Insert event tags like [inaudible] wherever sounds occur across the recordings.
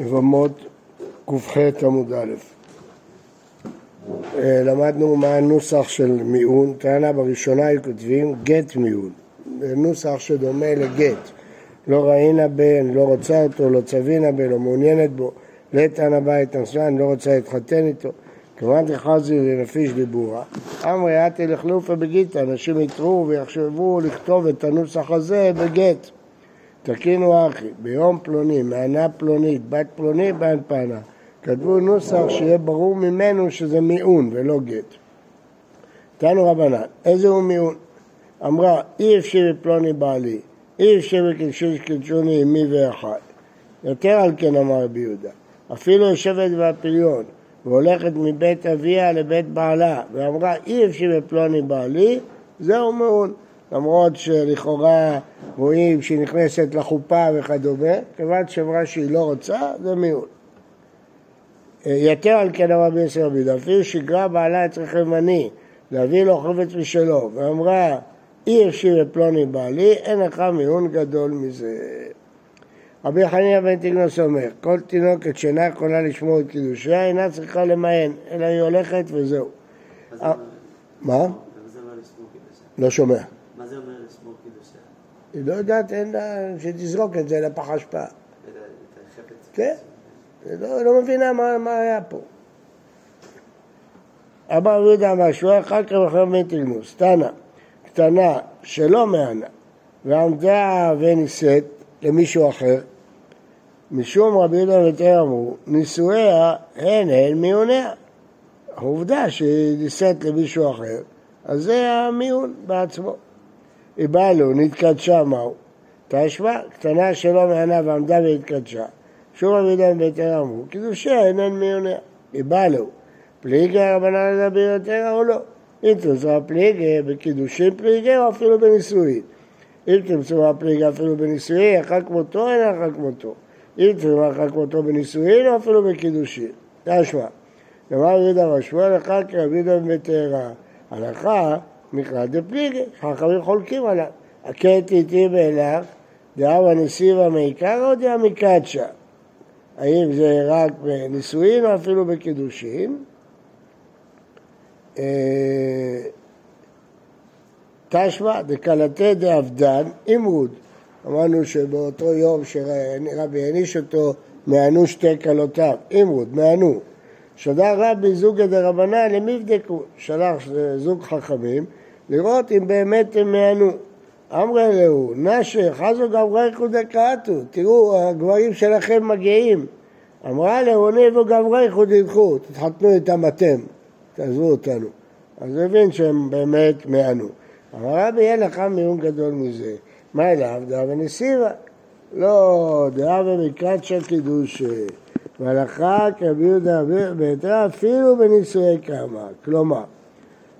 יבמות ק"ח עמוד א'. אה, למדנו מה הנוסח של מיעון, טענה בראשונה היו כותבים גט מיעון, נוסח שדומה לגט, לא ראינה ב, אני לא רוצה אותו, לא צווינה ב, לא מעוניינת בו, לטען הבית נשאה, אני לא רוצה להתחתן איתו, כמובן דחזי לנפיש דיבורה, אמרי אתי לחלופה בגיתא, אנשים יתרו ויחשבו לכתוב את הנוסח הזה בגט תקינו אחי, ביום פלוני, מענה פלונית, בת פלוני, בן פנה. כתבו נוסח שיהיה ברור ממנו שזה מיעון ולא גט. תנו רבנן, איזה הוא מיעון? אמרה, אי אפשר בפלוני בעלי, אי אפשר בקדשוש קדשוני עם מי ואחד. יותר על כן אמר רבי יהודה, אפילו יושבת בפריון והולכת מבית אביה לבית בעלה ואמרה, אי אפשר בפלוני בעלי, זהו מיעון. למרות שלכאורה רואים שהיא נכנסת לחופה וכדומה, כיוון שאמרה שהיא לא רוצה, זה מיעוט. יתר על כן אמר רבי יוסף רבי אפילו שגרה בעלה את רכב מני להביא לו חפץ משלו, ואמרה אי אפשר לפלוני בעלי, אין לך מיעון גדול מזה. רבי חנינא בן תגנוס אומר, כל תינוקת שאינה יכולה לשמור את קידושיה אינה צריכה למען, אלא היא הולכת וזהו. מה? לא שומע. מה זה אומר לשמור קידושיה? היא לא יודעת, אין לה, שתזרוק את זה לפח אשפה. כן, היא לא, לא מבינה מה, היה פה. אמר יהודה משהו, אחר כך אחר בן תלמוס, תנא, קטנה שלא מענה, ועמדה ונישאת למישהו אחר, משום רבי יהודה ותרא אמרו, נישואיה הן הן מיוניה. העובדה שהיא נישאת למישהו אחר, אז זה המיון בעצמו. היא באה לו, נתקדשה מהו? תשמע, קטנה שלא מענה ועמדה והתקדשה. שוב יהודה ביתר אמרו, קידושיה אינן מיוניה. היא באה לו, פליגי רבנן לדבר יותר או לא? אם תמצא פליגי בקידושין פליגי או אפילו בנישואין. אם תמצא פליגי אפילו בנישואין, אחר כמותו אין אחר כמותו. אם תמצא אחר כמותו בנישואין או אפילו בקידושין. תשמע, אמר יהודה משמואל אחר כרבי יהודה ביתר הלכה מקרא דפליגי, חכמים חולקים עליו. הקט איתי באילך, דאבה נסיבה מעיקר או דאה מקדשה? האם זה רק בנישואין או אפילו בקידושין? אה, תשמע דקלתי דאבדן אימרוד. אמרנו שבאותו יום שרבי העניש אותו, מענו שתי כלותיו, אימרוד, מענו. שדר רבי זוגא דרבנן למבדקו, שלח זוג חכמים לראות אם באמת הם מענו. אמרי להו, נשה, חזו גבריכו דקאטו, תראו, הגברים שלכם מגיעים. אמרה להו, ניבו גבריכו דדחו, תתחתנו איתם אתם, תעזבו אותנו. אז הבין שהם באמת מענו. אמר רבי, יהיה לך מיון גדול מזה. מה אליו? דעה ונסיבה. לא, דעה ומקרת של קידוש. והלכה כרבי יהודה ביתרה אפילו בנישואי קרמה. כלומר,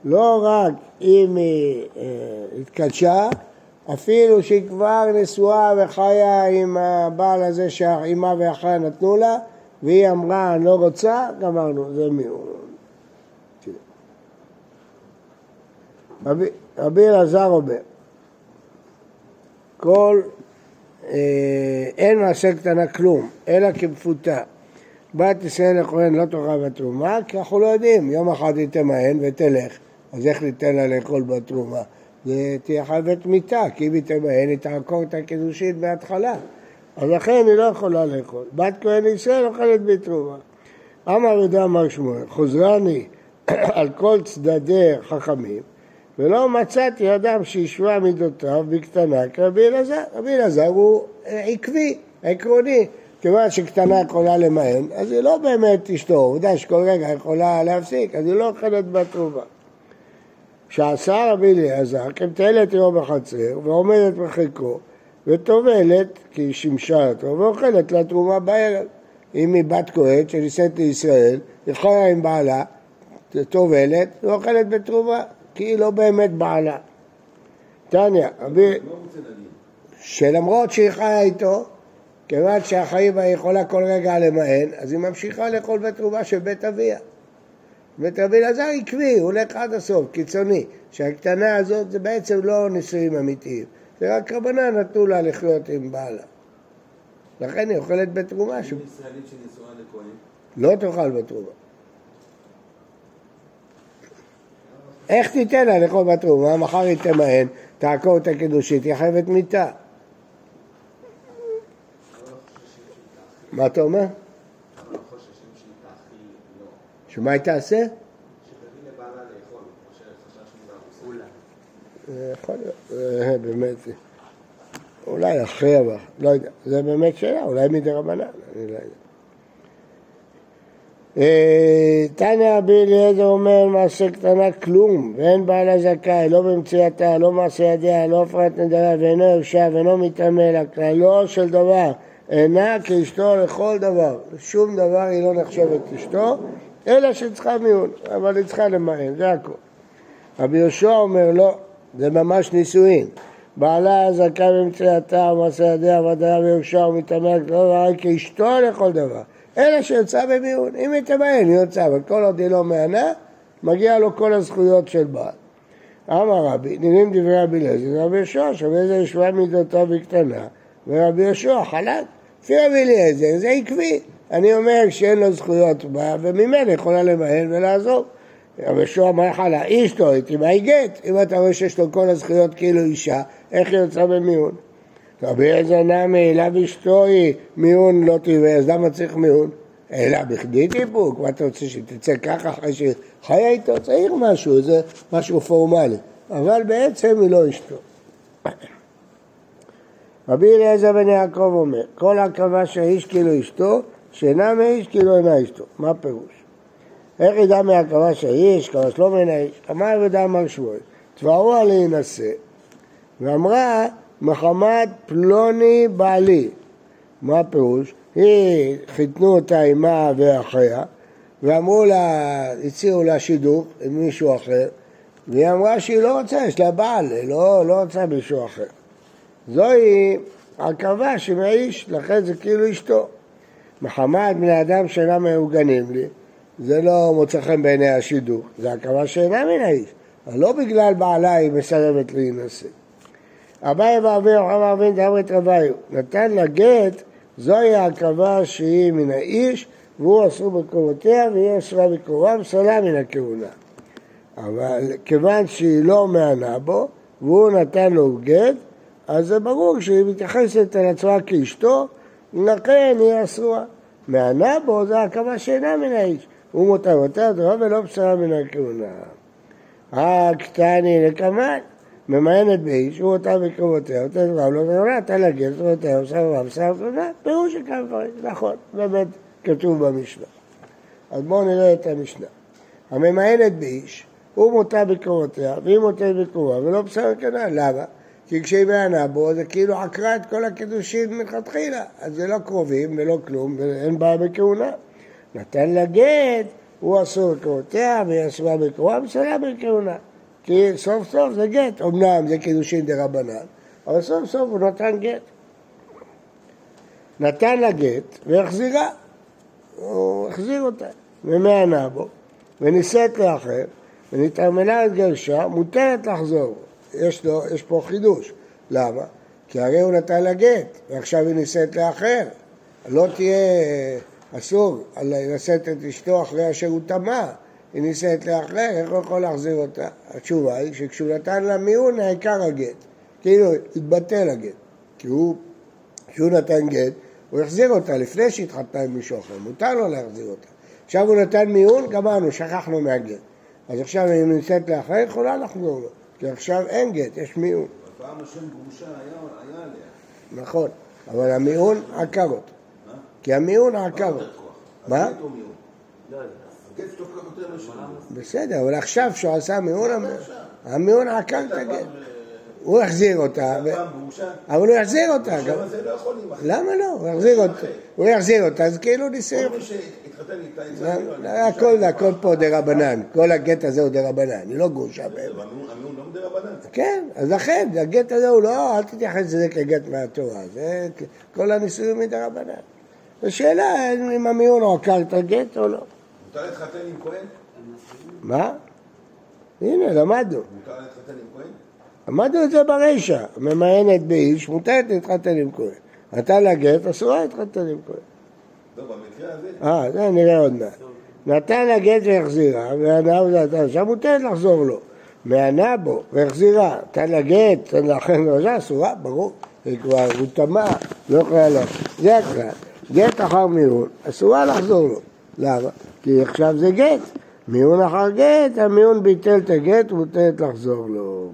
לא רק אם היא אה, התקדשה, אפילו שהיא כבר נשואה וחיה עם הבעל הזה שהאימה והחיה נתנו לה, והיא אמרה, אני לא רוצה, גמרנו, זה מיעון. רבי, רבי אלעזר אומר, כל, אה, אין מעשה קטנה כלום, אלא כמפותה. בת ישראל לכהן לא תאכל בתרומה, כי אנחנו לא יודעים, יום אחד היא תמהן ותלך, אז איך ניתן לה לאכול בתרומה? זה תהיה חייבת מיתה, כי אם היא תמהן היא תעקור את הקידושין מההתחלה. אז לכן היא לא יכולה לאכול. בת כהן לישראל אוכלת בתרומה. אמר יהודה אמר שמואל, חוזרני [clears throat] על כל צדדי חכמים, ולא מצאתי אדם שהשווה מידותיו בקטנה כרבי אלעזר. רבי אלעזר הוא עקבי, עקרוני. כיוון שקטנה יכולה למהן, אז היא לא באמת אשתו, עובדה שכל רגע יכולה להפסיק, אז היא לא אוכלת בתרומה. שעשה רבי אליעזר כמטיילת יום בחצר ועומדת בחיקו וטובלת, כי היא שימשה אותו, ואוכלת לה תרומה בערב. אם היא בת כהן שנישאת לישראל, חיה עם בעלה, טובלת ואוכלת בתרומה, כי היא לא באמת בעלה. תניא, רבי... שלמרות שהיא חיה איתו, כיוון שהחיים בה יכולה כל רגע למהן, אז היא ממשיכה לאכול בתרומה של בית אביה. בית רבי אלעזר עקבי, הוא הולך עד הסוף, קיצוני, שהקטנה הזאת זה בעצם לא נישואים אמיתיים, זה רק רבנן נתנו לה לחיות עם בעלה. לכן היא אוכלת בתרומה. ש... שנשואה לכהן, לא תאכל בתרומה. איך תיתן לה לאכול בתרומה? מחר היא תמהן, תעקור את הקידושית, היא חייבת מיתה. מה אתה אומר? שמה היא תעשה? יכול להיות, אה, באמת, אולי אחרי אבל, לא יודע, זה באמת שאלה, אולי מדי רבנן, אני לא יודע. אה, תניא רבי אליעזר אומר מעשה קטנה כלום, ואין בעלה זכאי, לא במציאתה, לא מעשה ידיה, לא הפרעת נדרה, ואינו יושב, ואינו מתעמל, הכלל לא של דבר, אינה כאשתו לכל דבר, שום דבר היא לא נחשבת אשתו, אלא שצריכה מיון, אבל היא צריכה למען, זה הכול. רבי יהושע אומר לא, זה ממש נישואין. בעלה זכאי במציאתה ומעשה ידיה ודיה ויהושע ומתעמק לא דבר כאשתו לכל דבר, אלא שיוצא במיון. אם היא תמיין היא יוצאה, אבל כל עוד היא לא מהנה, מגיע לו כל הזכויות של בעל. אמר רבי, נראים דברי רבי אליעזר, רבי יהושע, שווה זה ישבה מידותיו בקטנה, ורבי יהושע חלק. לפי רבי אליעזר זה עקבי. אני אומר שאין לו זכויות בה, וממילא יכולה למהן ולעזוב. רבי יהושע אמר לך לה, אשתו הייתי מהי גט? אם אתה רואה שיש לו כל הזכויות כאילו אישה, איך היא יוצאה במיון? רבי אליעזר נמי, אליו אשתו היא, מיון לא תראה, אז למה צריך מיון? אלא בכדי דיבוק, מה אתה רוצה שתצא ככה אחרי שהיא חיה איתו? צריך משהו, זה משהו פורמלי, אבל בעצם היא לא אשתו. רבי אליעזר בן יעקב אומר, כל הקרבה שהאיש כאילו אשתו, שאינה מאיש כאילו אינה אשתו. מה פירוש? איך ידע מהקרבה שהאיש, קרבה שלא מן האיש? אמר יהודה אמר שמואל, תבערוה להינשא, ואמרה מחמת פלוני בעלי. מה הפירוש? היא, חיתנו אותה עימה ואחיה, ואמרו לה, הציעו לה שידוך עם מישהו אחר, והיא אמרה שהיא לא רוצה, יש לה בעל, לא, לא רוצה מישהו אחר. זוהי הקרבה שמאיש, לכן זה כאילו אשתו. מחמת בני אדם שאינם מאורגנים לי, זה לא מוצא חן בעיני השידוך, זה הקרבה שאינה מן האיש, אבל לא בגלל בעלה היא מסרבת להינשא. אביי ואבי רוחם אבין דאמרת רביו, נתן לה גט, זוהי ההקרבה שהיא מן האיש, והוא אסור בקרובותיה והיא אסורה בקרובה ופסולה מן הכהונה. אבל כיוון שהיא לא מענה בו, והוא נתן לו גט, אז זה ברור שהיא מתייחסת על עצמה כאשתו, לכן היא אסורה. מענה בו זה הקמה שאינה מן האיש. הוא מותר אותה תורה ולא בשרה מן הכהונה. הקטני לקמן, ממיינת באיש, הוא אותה בקרובותיה, אותה תורה, לא תורה, נתן לה גט, אותה, עושה רבה, בשר תודה, פירוש של כמה דברים, נכון, באמת כתוב במשנה. אז בואו נראה את המשנה. הממיינת באיש, הוא מותה בקרובותיה, והיא מותרת בקרובה, ולא בשר כנ"ל, למה? כי כשהיא מענה בו, זה כאילו עקרה את כל הקידושים מלכתחילה. אז זה לא קרובים ולא כלום, ואין בעיה בכהונה. נתן לה גט, הוא אסור בקרובותיה, והיא אסורה בקרובה, בסדר בכהונה. כי סוף סוף זה גט. אמנם זה קידושין דה רבנן, אבל סוף סוף הוא נתן גט. נתן לה גט והחזירה. הוא החזיר אותה, ומענה בו, ונישאת לאחר, ונתעמלה את גרשה, מותרת לחזור. יש, לו, יש פה חידוש. למה? כי הרי הוא נתן לה גט, ועכשיו היא נישאת לאחר. לא תהיה אסור לשאת את אשתו אחרי אשר הוא טמא. היא נישאת לאחר, איך הוא יכול להחזיר אותה? התשובה היא שכשהוא נתן לה מיון, העיקר הגט. כאילו, התבטל הגט. כי הוא, כשהוא נתן גט, הוא החזיר אותה לפני שהתחתנה עם מישהו אחר, מותר לו להחזיר אותה. עכשיו הוא נתן מיון, גמרנו, שכחנו מהגט. אז עכשיו אם היא נישאת לאחר, יכולה לחזור לו. כי עכשיו אין גט, יש מיון. פעם השם גרושה היה היה עליה. נכון, אבל המיון עקר אותו. כי המיון עקר אותו. מה? לא. בסדר, אבל עכשיו שהוא עשה מיון, המיון עקר את הגט. הוא החזיר אותה? אבל הוא יחזיר אותה. לא. למה לא? הוא יחזיר אותה. הוא יחזיר אותה, אז כאילו ניסיון. לא, לא, הכל, הכל פה דה רבנן, כל הגט הזה הוא דה רבנן, היא לא גרושה באמת. כן, אז לכן, הגט הזה הוא לא, אל תתייחס לזה כגט מהתורה, זה כל הנישואים מדה רבנן. השאלה אם המיון הוא עקר את הגט או לא. מותר להתחתן עם כהן? מה? הנה, למדנו. מותר להתחתן עם כהן? למדנו את זה ברישא. ממיינת באיש, מותרת להתחתן עם כהן. נתן לה גט, אסורה להתחתן עם כהן. לא, במקרה הזה... אה, זה נראה עוד מעט. נתן לה גט והחזירה, וענה וזעתה, עכשיו מותרת לחזור לו. מענה בו והחזירה, נתן לה גט, נתן לה חן ורזע, אסורה, ברור. היא כבר, הוא טמא, לא יכולה לה. זה הכלל. גט אחר מיון, אסורה לחזור לו. למה? כי עכשיו זה גט. מיון אחר גט, המיון ביטל את הגט, מותרת לחזור לו.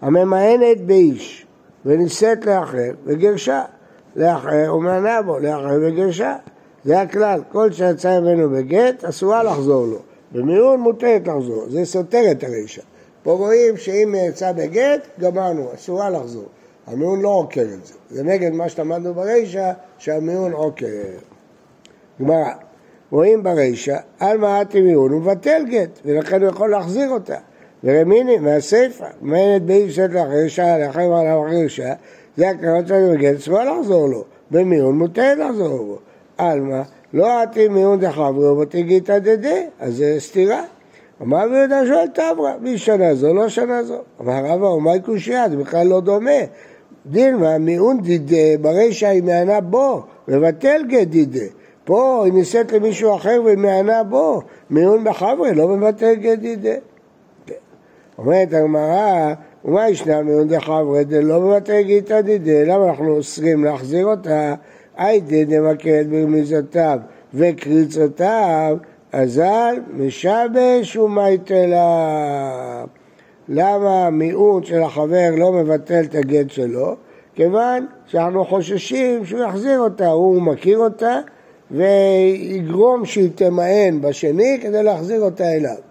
הממאנת באיש, ונישאת לאחר, וגרשה. לאחר ומענה בו, לאחר וגרשה. זה הכלל, כל שיצא ממנו בגט, אסורה לחזור לו. במיון מותרת לחזור, זה סותר את הרישא. פה רואים שאם יצא בגט, גמרנו, אסורה לחזור. המיון לא עוקר את זה. זה נגד מה שלמדנו ברישא, שהמיון עוקר. גמרא, רואים ברישא, על מעטי מיון הוא מבטל גט, ולכן הוא יכול להחזיר אותה. ורמיני, מהסיפא, באיש שאת לאחר מעלה אחר שעה, זה הקרנות שלנו בגט, אסורה לחזור לו. במיון מותר לחזור לו. עלמא, לא עתי מיון דחברי ובתגיתא דדה, אז זה סתירה. אמר רבי יהודה שואל תברא, מי שנה זו, לא שנה זו. אמר רבא, ומאי קושייה, זה בכלל לא דומה. דילמה, מיעון דידה, ברישא היא מענה בו, מבטל גט דידה. פה היא נישאת למישהו אחר ומענה בו, מיעון בחברי, לא מבטל גט דידה. כן. אומרת הגמרא, ומה ישנה מיעון דחברי, לא מבטל גיתא דידה, למה אנחנו אוסרים להחזיר אותה? היידי דמקד ברמיזותיו וקריצותיו, אזל משבש ומייטלה. למה מיעוט של החבר לא מבטל את הגט שלו? כיוון שאנחנו חוששים שהוא יחזיר אותה, הוא מכיר אותה ויגרום שהיא תמאן בשני כדי להחזיר אותה אליו.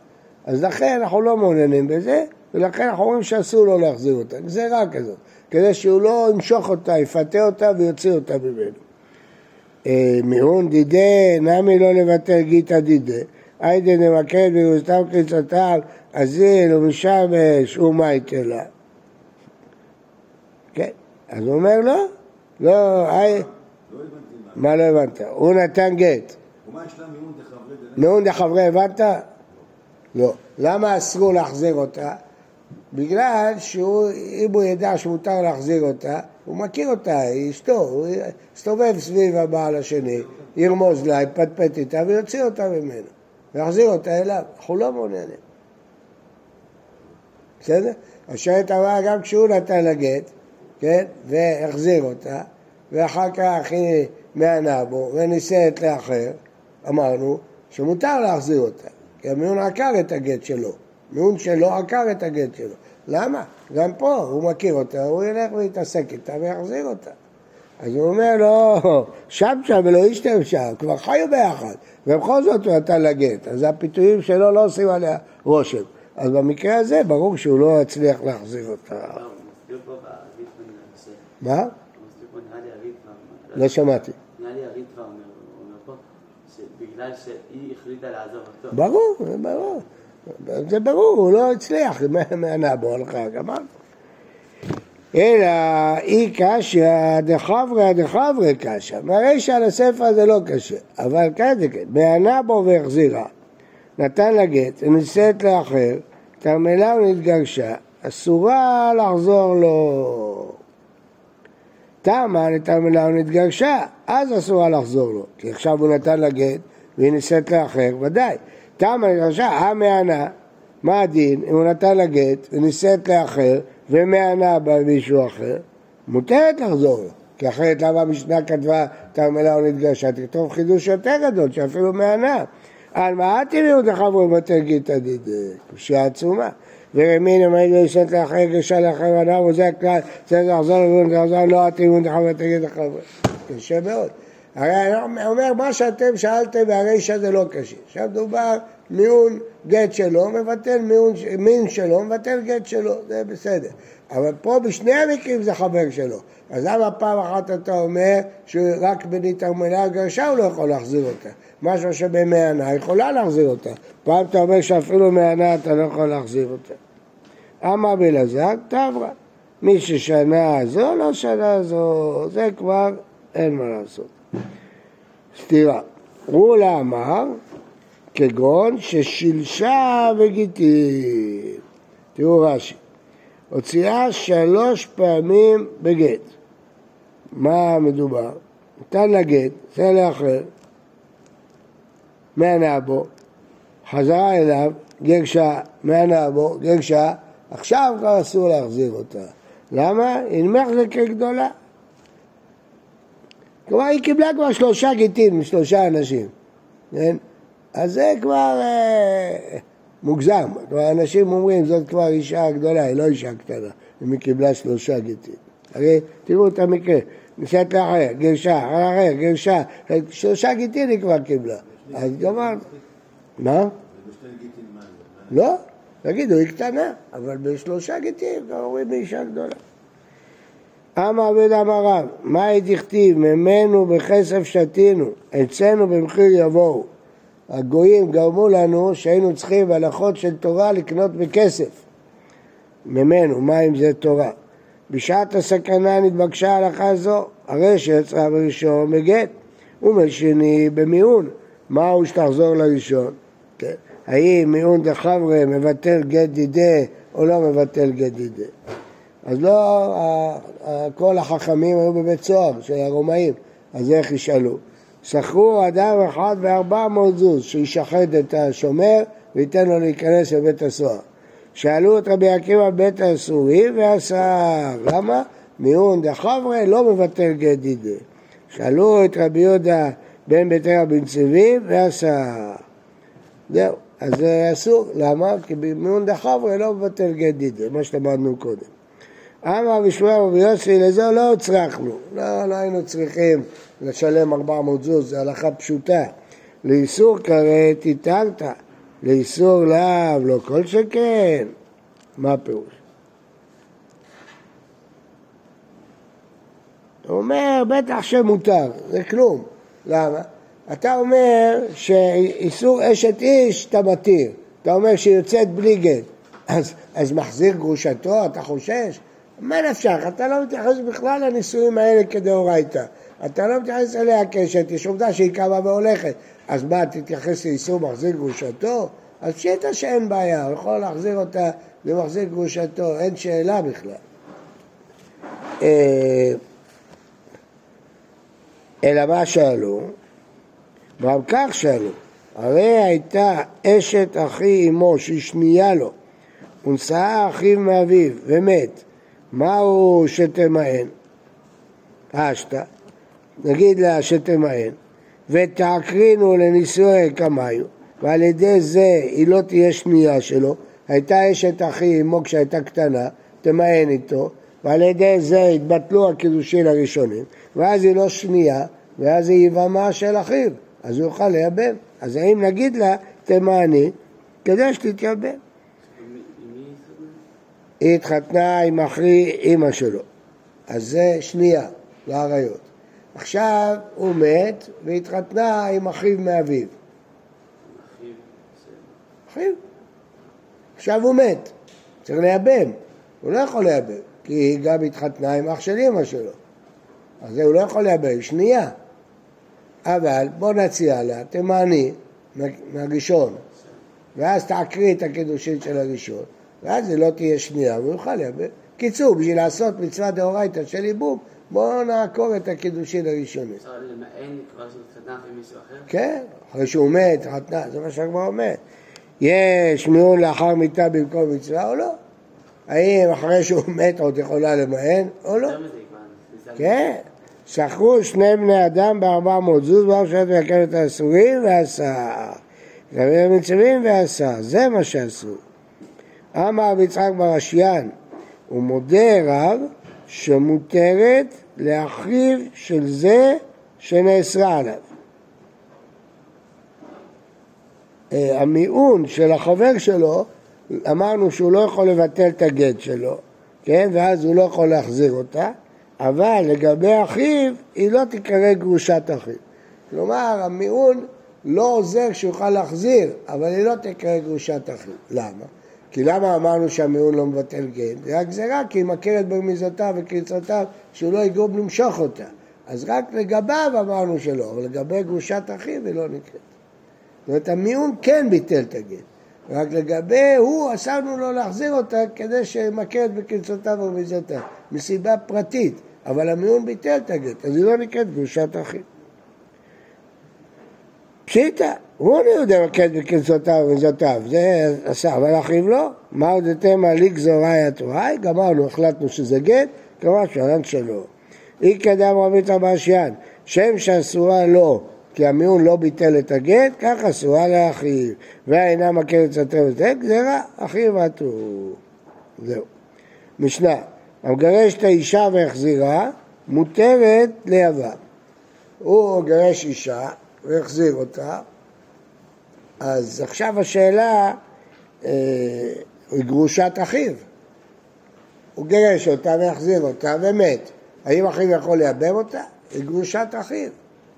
אז לכן אנחנו לא מעוניינים בזה, ולכן אנחנו אומרים שאסור לו להחזיר אותה. גזירה כזאת, כדי שהוא לא ימשוך אותה, יפתה אותה ויוציא אותה ממנו. אה, מיעון דידה, נמי לא לבטל גיתא דידה. היידה נמקד בירוסתם קריצותיו, אזיל ומשמש ומייטלה. כן, אז הוא אומר לא, לא, היי, מה לא הבנת? הוא נתן גט. מיעון דחברי הבנת? לא. למה אסרו להחזיר אותה? בגלל שאם הוא ידע שמותר להחזיר אותה, הוא מכיר אותה, היא אשתו, הוא יסתובב סביב הבעל השני, ירמוז לה, יפטפט איתה ויוציא אותה ממנו, ויחזיר אותה אליו. אנחנו לא מעוניינים. בסדר? השאלת אמרה גם כשהוא נתן לה גט, כן, והחזיר אותה, ואחר כך היא מענה בו ונישאת לאחר, אמרנו שמותר להחזיר אותה, כי המיון עקר את הגט שלו. מיעון שלו עקר את הגט שלו. למה? גם פה הוא מכיר אותה, הוא ילך ויתעסק איתה ויחזיר אותה. אז הוא אומר לו, שם שם ולא ישתם שם, כבר חיו ביחד, ובכל זאת הוא נתן לה גט, אז הפיתויים שלו לא עושים עליה רושם. אז במקרה הזה ברור שהוא לא יצליח להחזיר אותה. מה? לא שמעתי. נראה לי הריטווה אומר פה, שבגלל שהיא החליטה לעזוב אותו. ברור, ברור. זה ברור, הוא לא הצליח, מהנבו הלכה, גמרנו. אלא אי קשיא דחברי דחברי קשיא, מהרישא על הספר זה לא קשה, אבל כאן זה כן, בענה בו והחזירה, נתן לה גט ונישאת לאחר, תרמלה ונתגרשה, אסורה לחזור לו. תמה לתרמלה ונתגרשה, אז אסורה לחזור לו, כי עכשיו הוא נתן לה גט והיא נישאת לאחר, ודאי. תמה נתגרשה, המענה, מה הדין אם הוא נתן לה גט ונישאת לאחר ומענה במישהו אחר? מותרת לחזור לו. כי אחרת למה המשנה כתבה תרמלה או נתגרשה? תכתוב חידוש יותר גדול, שאפילו מענה. על מה תראו דחברו בבתי גיתא דיד, קושייה עצומה. ורמין אמרים לשאת לאחר גרשה לאחר מנה, וזה הכלל, צריך לחזור לבון, לחזור לא התימון דחברו בבתי גיתא דחברו. קשה מאוד. הרי אומר, מה שאתם שאלתם והרישא זה לא קשה. עכשיו דובר מיון גט שלו, מבטל מיון, מין שלו, מבטל גט שלו, זה בסדר. אבל פה בשני המקרים זה חבר שלו. אז למה פעם אחת אתה אומר שרק בניתרמלה גרשה הוא לא יכול להחזיר אותה? משהו שבמענה יכולה להחזיר אותה. פעם אתה אומר שאפילו מענה אתה לא יכול להחזיר אותה. אמר בלעזר, תברא. מי ששנה זו, לא שנה זו, זה כבר אין מה לעשות. סתירה. רולה אמר, כגון ששילשה וגיטים. תראו רש"י, הוציאה שלוש פעמים בגט. מה מדובר? נתן לה גט, זה לאחר, מענה בו, חזרה אליו, גרשה, מענה בו, גרשה, עכשיו כבר אסור להחזיר אותה. למה? הנמך זה כגדולה. כלומר, היא קיבלה כבר שלושה גיטים משלושה אנשים, כן? אז זה כבר אה, מוגזם. כלומר, אנשים אומרים, זאת כבר אישה גדולה, היא לא אישה קטנה, אם היא קיבלה שלושה גיטים. הרי תראו את המקרה, נשאת לאחר, גרשה, אחר, גרשה, שלושה גיטים היא כבר קיבלה. אז גמר. מה? לא, תגידו, היא קטנה, אבל בשלושה גיטים כבר אומרים אישה גדולה. אמר עבד אמר רב, מה דכתיב ממנו בכסף שתינו, אצלנו במחיר יבואו. הגויים גרמו לנו שהיינו צריכים בהלכות של תורה לקנות בכסף. ממנו, מה אם זה תורה? בשעת הסכנה נתבקשה הלכה זו, הרי שיצרה בראשון בגט, ובשני במיעון. מהו שתחזור לראשון? כן. האם מיעון דחברה מבטל גט דידה או לא מבטל גט דידה? אז לא, כל החכמים היו בבית סוהר של הרומאים, אז איך ישאלו? שכרו אדם אחד בארבע מאות זוז שישחט את השומר וייתן לו להיכנס לבית הסוהר. שאלו את רבי עקיבא בית האסורים ואסר. למה? מיון דחברה לא מבטל גט דידה. שאלו את רבי יהודה בן ביתר בן צבי ואסר. זהו, אז זה אסור. למה? כי במיון דחברה לא מבטל גט דידה, מה שלמדנו קודם. אמר בשמואל יוסי, לזה לא הצרכנו, לא, לא היינו צריכים לשלם 400 זוז, זו הלכה פשוטה. לאיסור כרת הטלת, לאיסור לאו, לא כל שכן. מה הפירוש? הוא אומר, בטח שמותר, זה כלום. למה? אתה אומר שאיסור אשת איש אתה מתיר, אתה אומר שהיא יוצאת בלי גט, אז, אז מחזיר גרושתו, אתה חושש? מה נפשך? אתה לא מתייחס בכלל לנישואים האלה כדאורייתא. אתה לא מתייחס אליה כאשת, יש עובדה שהיא קמה והולכת. אז מה, תתייחס לאיסור מחזיר גרושתו? אז פשיטא שאין בעיה, הוא יכול להחזיר אותה למחזיר גרושתו, אין שאלה בכלל. אה, אלא מה שאלו? גם כך שאלו, הרי הייתה אשת אחי אמו שהיא שנייה לו, ונשאה אחיו מאביו ומת, מהו שתמאן? אשתא, נגיד לה שתמאן, ותעקרינו לנישואי קמיו, ועל ידי זה היא לא תהיה שנייה שלו, הייתה אשת אחי אמו כשהייתה קטנה, תמאן איתו, ועל ידי זה התבטלו הקידושין הראשונים, ואז היא לא שנייה, ואז היא יבמה של אחיו, אז הוא יוכל לייבם. אז האם נגיד לה, תמאני, כדי שתתייבם. היא התחתנה עם אחי אימא שלו, אז זה שנייה לעריות. עכשיו הוא מת והתחתנה עם אחיו מאביו. אחיו. עכשיו הוא מת, צריך לייבם. הוא לא יכול לייבם, כי היא גם התחתנה עם אח של אימא שלו. אז הוא לא יכול לייבם, שנייה. אבל בוא נציע לה, תמעני מהראשון, ואז תעקרי את הקידושין של הראשון, ואז זה לא תהיה שנייה, והוא יוכל לייבם. קיצור, בשביל לעשות מצווה דאורייתא של ייבום, בואו נעקור את הקידושין הראשונים. אפשר למען כבר שהתחתנה עם מישהו אחר? כן, אחרי שהוא מת, חתנה, זה מה שהגמרא אומר. יש מיון לאחר מיתה במקום מצווה או לא? האם אחרי שהוא מת עוד יכולה למען או לא? כן, שכרו שני בני אדם בארבע מאות זוז, באו שעת את האסורים ועשה. גם המצווים ועשה, זה מה שעשו. אמר רבי יצחק ברשיין, הוא מודה רב שמותרת לאחיו של זה שנאסרה עליו. אה, המיעון של החבר שלו, אמרנו שהוא לא יכול לבטל את הגט שלו, כן? ואז הוא לא יכול להחזיר אותה, אבל לגבי אחיו, היא לא תיקרא גרושת אחיו. כלומר, המיעון לא עוזר שהוא יוכל להחזיר, אבל היא לא תקרא גרושת אחיו. למה? כי למה אמרנו שהמיעון לא מבטל גט? זה רק גזירה, כי היא מכרת ברמיזותיו וקריצותיו שהוא לא יגרום למשוך אותה. אז רק לגביו אמרנו שלא, אבל לגבי גרושת אחיו היא לא נקראת. זאת אומרת, המיעון כן ביטל את הגט, רק לגבי הוא, אסרנו לו להחזיר אותה כדי שימקד בקלצותיו ובמיזותיו, מסיבה פרטית, אבל המיון ביטל את הגט, אז היא לא נקראת גרושת אחים. פשיטא, הוא לא יודע מקד בקלצותיו ובמיזותיו, זה אסר, אבל אחיו לא. מר דתמא לגזורי התוראי, גמרנו, החלטנו שזה גט, כמובן שעלן שלא. אי קדם רבית הבאשיין, שם שאסורה לו כי המיון לא ביטל את הגט, כך אסורה לאחיו. והאינה מכרת סתר וזה גזירה, אחיו עטו. זהו. משנה, המגרש את האישה והחזירה, מותרת ליבם. הוא גרש אישה והחזיר אותה, אז עכשיו השאלה, אה, היא גרושת אחיו. הוא גירש אותה והחזיר אותה ומת. האם אחיו יכול לייבם אותה? היא גרושת אחיו.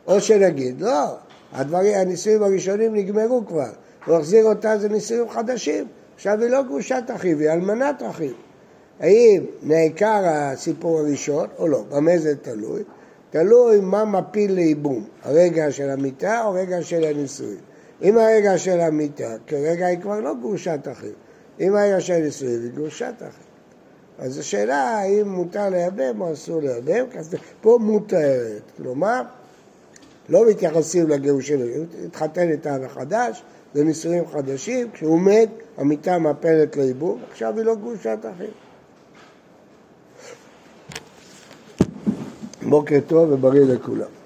או שנגיד, לא, הדברים, הנישואים הראשונים נגמרו כבר, הוא החזיר אותה זה נישואים חדשים, עכשיו היא לא גרושת אחיו, היא אלמנת אחיו. האם נעקר הסיפור הראשון או לא? במה זה תלוי? תלוי מה מפיל לייבום, הרגע של המיתה או הרגע של הנישואים. אם הרגע של המיתה, כרגע היא כבר לא גרושת אחיו. אם הרגע של הנישואים היא גרושת אחיו. אז השאלה האם מותר לייבם או אסור לייבם, פה מותרת. כלומר, לא מתייחסים לגירושים, התחתן איתה מחדש, זה נישואים חדשים, כשהוא מת, המיטה מפלת לייבום, עכשיו היא לא גרושת אחים. בוקר טוב ובריא לכולם.